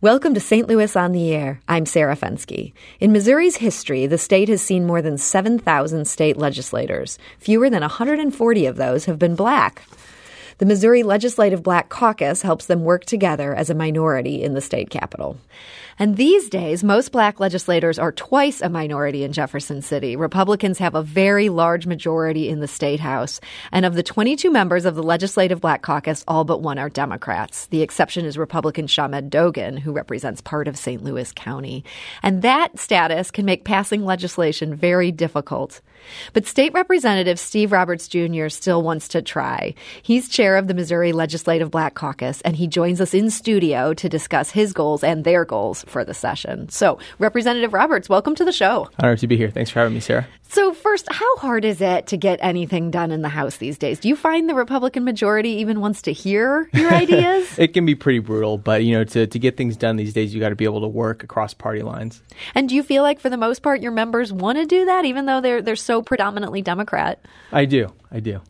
Welcome to St. Louis on the Air. I'm Sarah Fenske. In Missouri's history, the state has seen more than 7,000 state legislators. Fewer than 140 of those have been black. The Missouri Legislative Black Caucus helps them work together as a minority in the state capital. And these days, most black legislators are twice a minority in Jefferson City. Republicans have a very large majority in the state house. And of the 22 members of the Legislative Black Caucus, all but one are Democrats. The exception is Republican Shamed Dogan, who represents part of St. Louis County. And that status can make passing legislation very difficult. But State Representative Steve Roberts Jr. still wants to try. He's chair of the Missouri Legislative Black Caucus, and he joins us in studio to discuss his goals and their goals for the session. So, Representative Roberts, welcome to the show. Honored to be here. Thanks for having me, Sarah. So, first, how hard is it to get anything done in the House these days? Do you find the Republican majority even wants to hear your ideas? it can be pretty brutal, but you know, to, to get things done these days, you got to be able to work across party lines. And do you feel like, for the most part, your members want to do that, even though they're they're so predominantly Democrat? I do. I do.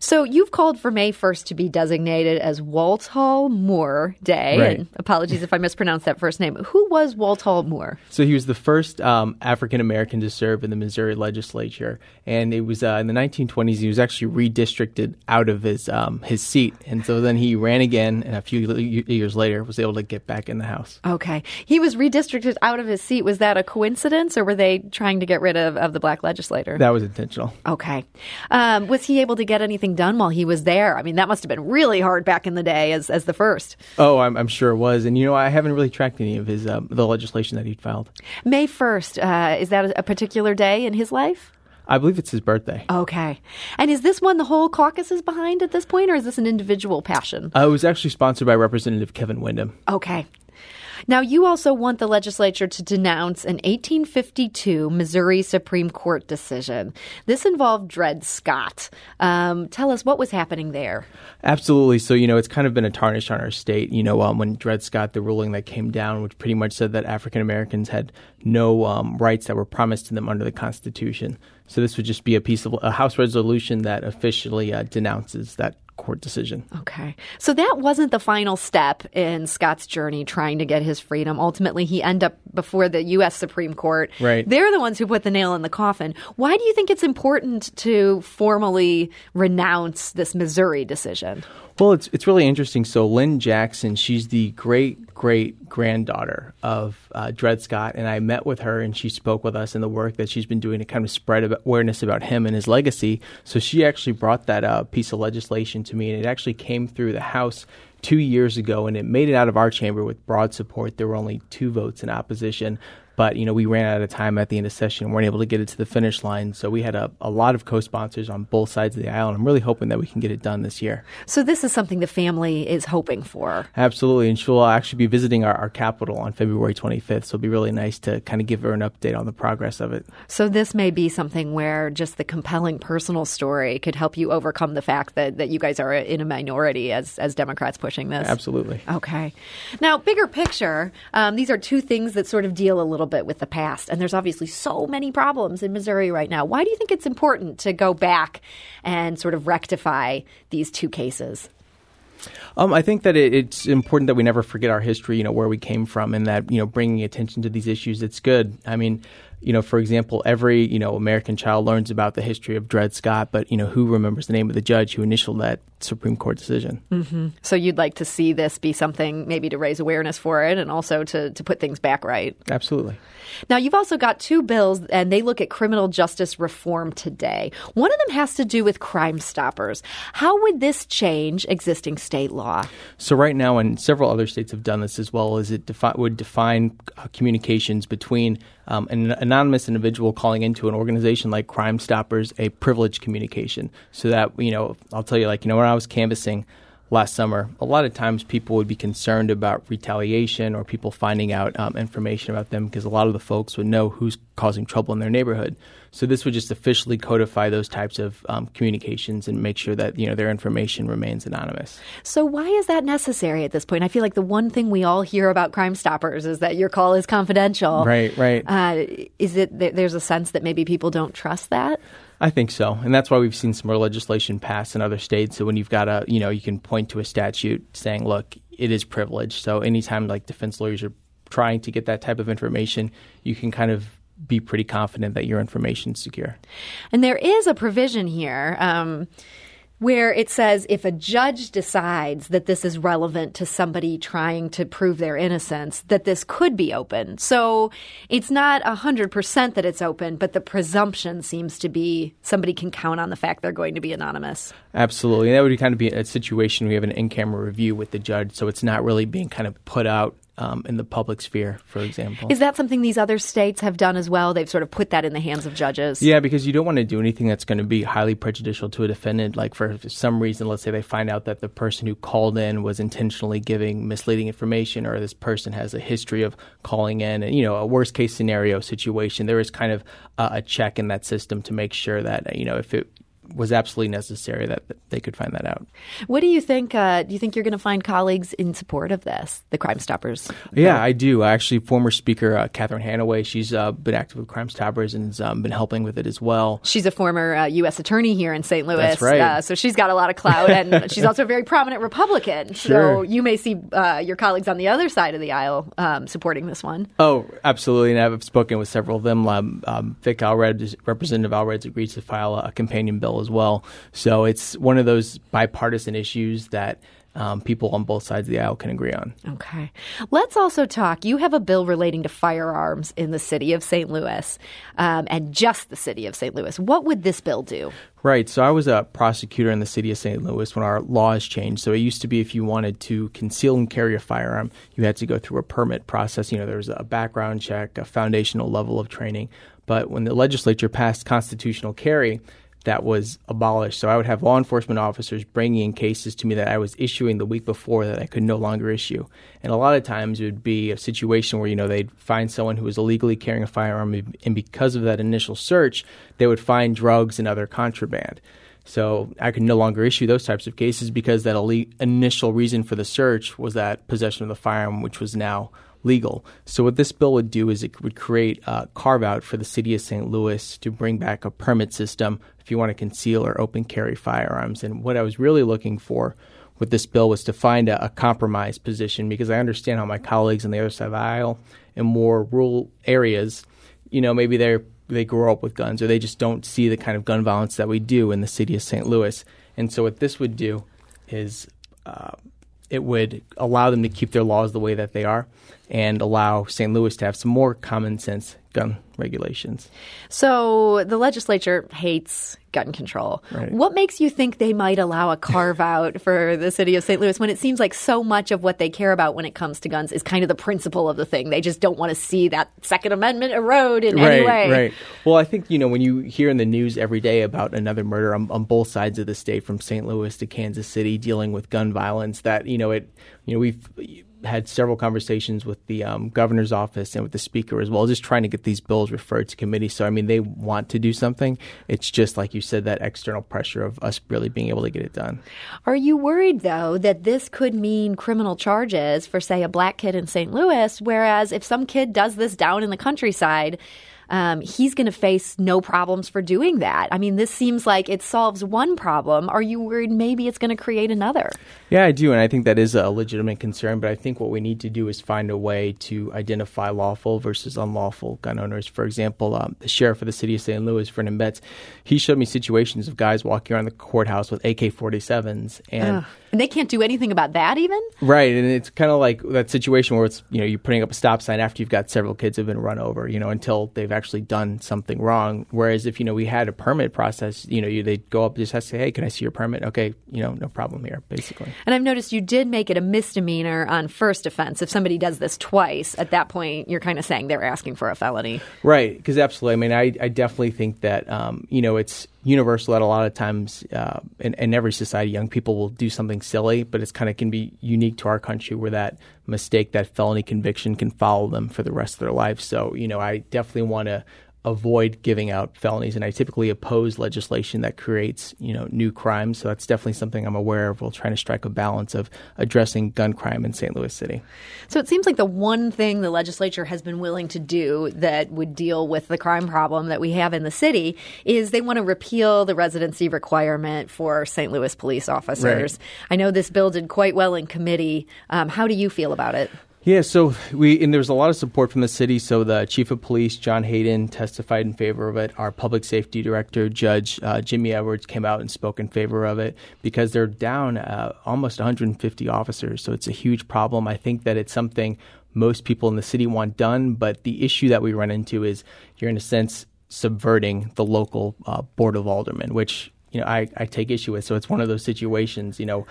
So you've called for May 1st to be designated as Walthall Moore Day. Right. And apologies if I mispronounced that first name. Who was Walthall Moore? So he was the first um, African American to serve in the Missouri legislature, and it was uh, in the 1920s. He was actually redistricted out of his um, his seat, and so then he ran again, and a few years later was able to get back in the House. Okay, he was redistricted out of his seat. Was that a coincidence, or were they trying to get rid of, of the black legislator? That was intentional. Okay, um, was he able to get anything done while he was there? I mean, that must have been really hard back in the day as as the first. Oh, I'm, I'm sure it was, and you know, I haven't really tracked any of his um, the legislation that he'd filed. May first uh, is that a particular day in his life? I believe it's his birthday. Okay. And is this one the whole caucus is behind at this point, or is this an individual passion? Uh, it was actually sponsored by Representative Kevin Windham. Okay. Now, you also want the legislature to denounce an 1852 Missouri Supreme Court decision. This involved Dred Scott. Um, tell us what was happening there. Absolutely. So, you know, it's kind of been a tarnish on our state. You know, um, when Dred Scott, the ruling that came down, which pretty much said that African Americans had no um, rights that were promised to them under the Constitution. So, this would just be a piece of a House resolution that officially uh, denounces that court decision. Okay. So that wasn't the final step in Scott's journey trying to get his freedom. Ultimately, he ended up before the U.S. Supreme Court. Right. They're the ones who put the nail in the coffin. Why do you think it's important to formally renounce this Missouri decision? Well, it's it's really interesting. So Lynne Jackson, she's the great great granddaughter of uh, Dred Scott, and I met with her, and she spoke with us in the work that she's been doing to kind of spread awareness about him and his legacy. So she actually brought that uh, piece of legislation to me, and it actually came through the House two years ago, and it made it out of our chamber with broad support. There were only two votes in opposition. But you know, we ran out of time at the end of session, weren't able to get it to the finish line. So we had a, a lot of co-sponsors on both sides of the aisle, and I'm really hoping that we can get it done this year. So this is something the family is hoping for. Absolutely, and she'll actually be visiting our, our capital on February 25th. So it'll be really nice to kind of give her an update on the progress of it. So this may be something where just the compelling personal story could help you overcome the fact that, that you guys are in a minority as as Democrats pushing this. Absolutely. Okay. Now, bigger picture, um, these are two things that sort of deal a little little bit with the past. And there's obviously so many problems in Missouri right now. Why do you think it's important to go back and sort of rectify these two cases? Um, I think that it, it's important that we never forget our history, you know, where we came from, and that you know, bringing attention to these issues, it's good. I mean, you know, for example, every you know American child learns about the history of Dred Scott, but you know, who remembers the name of the judge who initialed that Supreme Court decision? Mm-hmm. So you'd like to see this be something maybe to raise awareness for it, and also to to put things back right. Absolutely. Now you've also got two bills, and they look at criminal justice reform today. One of them has to do with Crime Stoppers. How would this change existing state law? So right now, and several other states have done this as well, is it defi- would define uh, communications between um, an anonymous individual calling into an organization like Crime Stoppers a privileged communication. So that, you know, I'll tell you, like, you know, when I was canvassing last summer, a lot of times people would be concerned about retaliation or people finding out um, information about them because a lot of the folks would know who's causing trouble in their neighborhood. So this would just officially codify those types of um, communications and make sure that you know their information remains anonymous. So why is that necessary at this point? I feel like the one thing we all hear about Crime Stoppers is that your call is confidential. Right, right. Uh, is it there's a sense that maybe people don't trust that? I think so, and that's why we've seen some more legislation pass in other states. So when you've got a, you know, you can point to a statute saying, "Look, it is privileged." So anytime like defense lawyers are trying to get that type of information, you can kind of be pretty confident that your information is secure. And there is a provision here. Um, where it says if a judge decides that this is relevant to somebody trying to prove their innocence, that this could be open. So it's not 100% that it's open, but the presumption seems to be somebody can count on the fact they're going to be anonymous. Absolutely. And that would kind of be a situation we have an in camera review with the judge, so it's not really being kind of put out um, in the public sphere, for example. Is that something these other states have done as well? They've sort of put that in the hands of judges. Yeah, because you don't want to do anything that's going to be highly prejudicial to a defendant. Like for some reason, let's say they find out that the person who called in was intentionally giving misleading information, or this person has a history of calling in. And, you know, a worst case scenario situation, there is kind of uh, a check in that system to make sure that you know if it was absolutely necessary that they could find that out. What do you think? Uh, do you think you're going to find colleagues in support of this, the Crime Stoppers? Yeah, I do. Actually, former Speaker uh, Catherine Hanaway, she's uh, been active with Crime Stoppers and has um, been helping with it as well. She's a former U.S. Uh, attorney here in St. Louis. That's right. Uh, so she's got a lot of clout, and she's also a very prominent Republican. Sure. So you may see uh, your colleagues on the other side of the aisle um, supporting this one. Oh, absolutely. And I've spoken with several of them. Um, um, Vic Alred, Representative Alred, agreed to file a companion bill as well. So it's one of those bipartisan issues that um, people on both sides of the aisle can agree on. Okay. Let's also talk. You have a bill relating to firearms in the city of St. Louis um, and just the city of St. Louis. What would this bill do? Right. So I was a prosecutor in the city of St. Louis when our laws changed. So it used to be if you wanted to conceal and carry a firearm, you had to go through a permit process. You know, there was a background check, a foundational level of training. But when the legislature passed constitutional carry, that was abolished. So I would have law enforcement officers bringing in cases to me that I was issuing the week before that I could no longer issue. And a lot of times it would be a situation where, you know, they'd find someone who was illegally carrying a firearm, and because of that initial search, they would find drugs and other contraband. So I could no longer issue those types of cases because that initial reason for the search was that possession of the firearm, which was now legal. So what this bill would do is it would create a carve out for the city of St. Louis to bring back a permit system if you want to conceal or open carry firearms. And what I was really looking for with this bill was to find a, a compromise position because I understand how my colleagues on the other side of the aisle in more rural areas, you know, maybe they're they grow up with guns or they just don't see the kind of gun violence that we do in the city of St. Louis. And so what this would do is uh, it would allow them to keep their laws the way that they are and allow St. Louis to have some more common sense gun regulations. So the legislature hates gun control. Right. What makes you think they might allow a carve out for the city of St. Louis when it seems like so much of what they care about when it comes to guns is kind of the principle of the thing? They just don't want to see that Second Amendment erode in right, any way. Right. Well, I think, you know, when you hear in the news every day about another murder on, on both sides of the state, from St. Louis to Kansas City, dealing with gun violence, that, you know, it, you know, we've, had several conversations with the um, governor's office and with the speaker as well, just trying to get these bills referred to committee. So, I mean, they want to do something. It's just, like you said, that external pressure of us really being able to get it done. Are you worried, though, that this could mean criminal charges for, say, a black kid in St. Louis? Whereas if some kid does this down in the countryside, um, he's going to face no problems for doing that. I mean, this seems like it solves one problem. Are you worried maybe it's going to create another? Yeah, I do. And I think that is a legitimate concern. But I think what we need to do is find a way to identify lawful versus unlawful gun owners. For example, um, the sheriff of the city of St. Louis, Vernon Betts, he showed me situations of guys walking around the courthouse with AK 47s. And Ugh. And they can't do anything about that, even. Right, and it's kind of like that situation where it's you know you're putting up a stop sign after you've got several kids have been run over, you know, until they've actually done something wrong. Whereas if you know we had a permit process, you know, you, they'd go up just have to say, hey, can I see your permit? Okay, you know, no problem here, basically. And I've noticed you did make it a misdemeanor on first offense. If somebody does this twice, at that point you're kind of saying they're asking for a felony. Right, because absolutely. I mean, I I definitely think that um, you know it's universal that a lot of times uh, in, in, every society, young people will do something silly, but it's kind of can be unique to our country where that mistake, that felony conviction can follow them for the rest of their life. So, you know, I definitely want to avoid giving out felonies, and I typically oppose legislation that creates you know new crimes. So that's definitely something I'm aware of. We're trying to strike a balance of addressing gun crime in St. Louis City. So it seems like the one thing the legislature has been willing to do that would deal with the crime problem that we have in the city is they want to repeal the residency requirement for St. Louis police officers. Right. I know this bill did quite well in committee. Um, how do you feel about it? Yeah, so we and there's a lot of support from the city. So the chief of police, John Hayden, testified in favor of it. Our public safety director, Judge uh, Jimmy Edwards, came out and spoke in favor of it because they're down uh, almost 150 officers. So it's a huge problem. I think that it's something most people in the city want done, but the issue that we run into is you're in a sense subverting the local uh, board of aldermen, which you know I, I take issue with. So it's one of those situations. You know,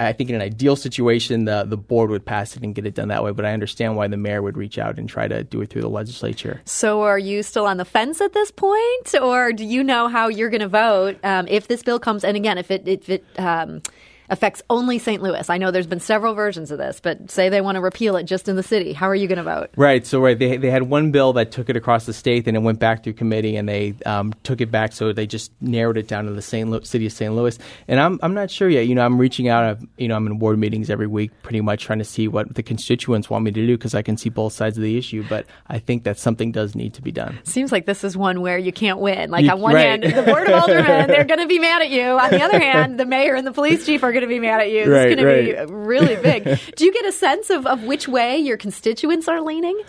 I think in an ideal situation, the the board would pass it and get it done that way. But I understand why the mayor would reach out and try to do it through the legislature. So, are you still on the fence at this point, or do you know how you're going to vote um, if this bill comes? And again, if it if it um, affects only St. Louis. I know there's been several versions of this, but say they want to repeal it just in the city. How are you going to vote? Right. So, right, they, they had one bill that took it across the state, then it went back through committee, and they um, took it back. So they just narrowed it down to the St. Lu- city of St. Louis. And I'm I'm not sure yet. You know, I'm reaching out. I've, you know, I'm in board meetings every week, pretty much trying to see what the constituents want me to do because I can see both sides of the issue. But I think that something does need to be done. Seems like this is one where you can't win. Like You- on one right. hand, the board of aldermen they're going to be mad at you. On the other hand, the mayor and the police chief are going to be mad at you. This Right, is going to be really big. Do you get a sense of, of which way your constituents are leaning?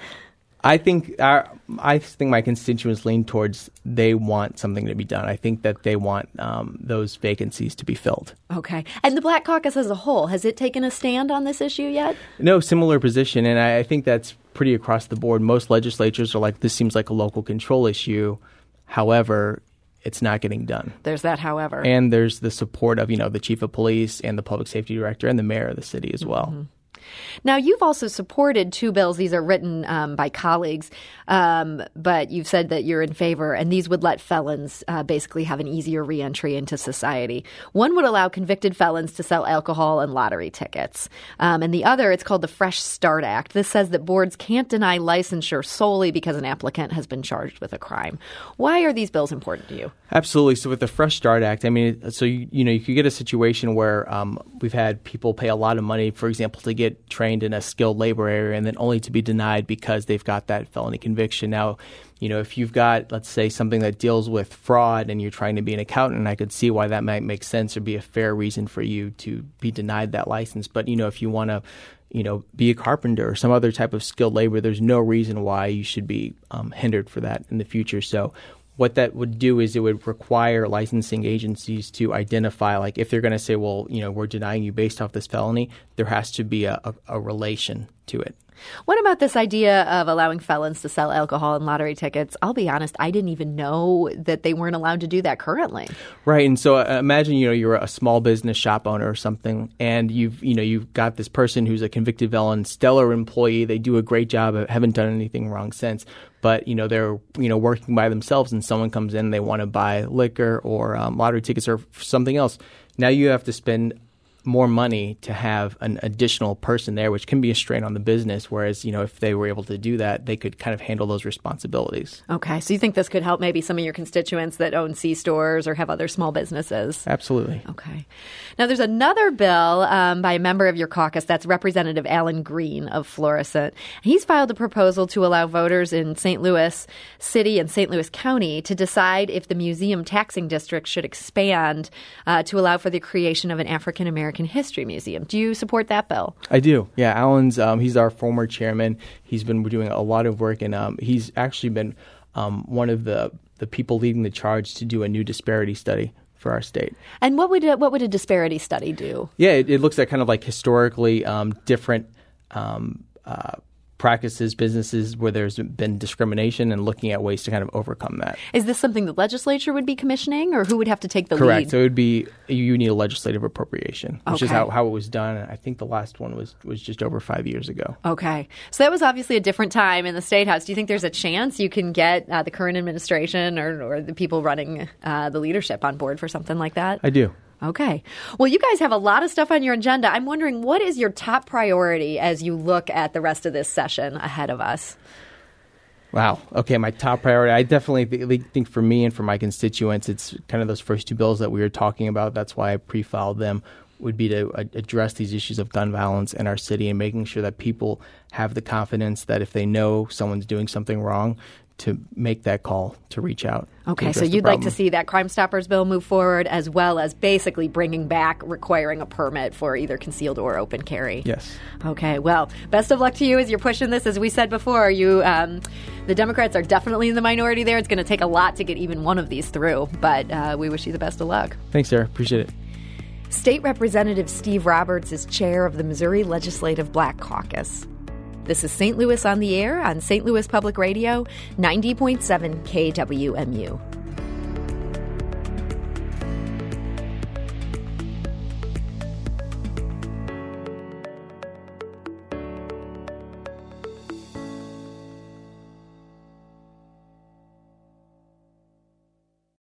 I think our, I think my constituents lean towards they want something to be done. I think that they want um, those vacancies to be filled. Okay. And the Black Caucus as a whole, has it taken a stand on this issue yet? No similar position, and I, I think that's pretty across the board. Most legislatures are like, this seems like a local control issue. However, it's not getting done. There's that, however. And there's the support of you know the chief of police and the public safety director and the mayor of the city as well. Mm-hmm. Now, you've also supported two bills. These are written um, by colleagues, um, but you've said that you're in favor, and these would let felons uh, basically have an easier reentry into society. One would allow convicted felons to sell alcohol and lottery tickets, um, and the other, it's called the Fresh Start Act. This says that boards can't deny licensure solely because an applicant has been charged with a crime. Why are these bills important to you? Absolutely. So with the Fresh Start Act, I mean, so you, you know you could get a situation where um, we've had people pay a lot of money, for example, to get trained in a skilled labor area, and then only to be denied because they've got that felony conviction. Now, you know, if you've got, let's say, something that deals with fraud, and you're trying to be an accountant, I could see why that might make sense or be a fair reason for you to be denied that license. But you know, if you want to you know, be a carpenter or some other type of skilled labor, there's no reason why you should be um, hindered for that in the future. So what that would do is it would require licensing agencies to identify, like, if they're going to say, well, you know, we're denying you based off this felony, there has to be a, a, a relation to it. What about this idea of allowing felons to sell alcohol and lottery tickets? I'll be honest, I didn't even know that they weren't allowed to do that currently. Right, and so uh, imagine you know you're a small business shop owner or something, and you've you know you've got this person who's a convicted felon, stellar employee. They do a great job, haven't done anything wrong since, but you know they're you know working by themselves, and someone comes in, they want to buy liquor or um, lottery tickets or something else. Now you have to spend more money to have an additional person there, which can be a strain on the business. Whereas, you know, if they were able to do that, they could kind of handle those responsibilities. Okay, so you think this could help maybe some of your constituents that own C stores or have other small businesses? Absolutely. Okay. Now, there's another bill um, by a member of your caucus, that's Representative Alan Green of Florissant. He's filed a proposal to allow voters in St. Louis City and St. Louis County to decide if the museum taxing district should expand uh, to allow for the creation of an African American History Museum. Do you support that bill? I do. Yeah, Alan's um, he's our former chairman. He's been doing a lot of work, and um, he's actually been um, one of the the people leading the charge to do a new disparity study for our state. And what would a, what would a disparity study do? Yeah, it, it looks at kind of like historically um, different. Um, uh, practices businesses where there's been discrimination and looking at ways to kind of overcome that Is this something the legislature would be commissioning, or who would have to take the correct lead? Correct. So it would be you need a legislative appropriation which is how, how it was done i think the last one was was just over five years ago Okay. So that was obviously a different time in the State House. Do you think there's a chance you can get uh, the current administration or, or the people running uh, the leadership on board for something like that? i do Okay. Well, you guys have a lot of stuff on your agenda. I'm wondering what is your top priority as you look at the rest of this session ahead of us? Wow. Okay, my top priority. I definitely th- think for me and for my constituents, it's kind of those first two bills that we were talking about. That's why I pre-filed them. Would be to uh, address these issues of gun violence in our city and making sure that people have the confidence that if they know someone's doing something wrong, to make that call to reach out. Okay, so you'd like to see that Crime Stoppers bill move forward as well as basically bringing back requiring a permit for either concealed or open carry. Yes. Okay, well, best of luck to you as you're pushing this. As we said before, you, um, the Democrats are definitely in the minority there. It's going to take a lot to get even one of these through, but uh, we wish you the best of luck. Thanks, Sarah. Appreciate it. State Representative Steve Roberts is chair of the Missouri Legislative Black Caucus. This is St. Louis on the Air on St. Louis Public Radio, 90.7 KWMU.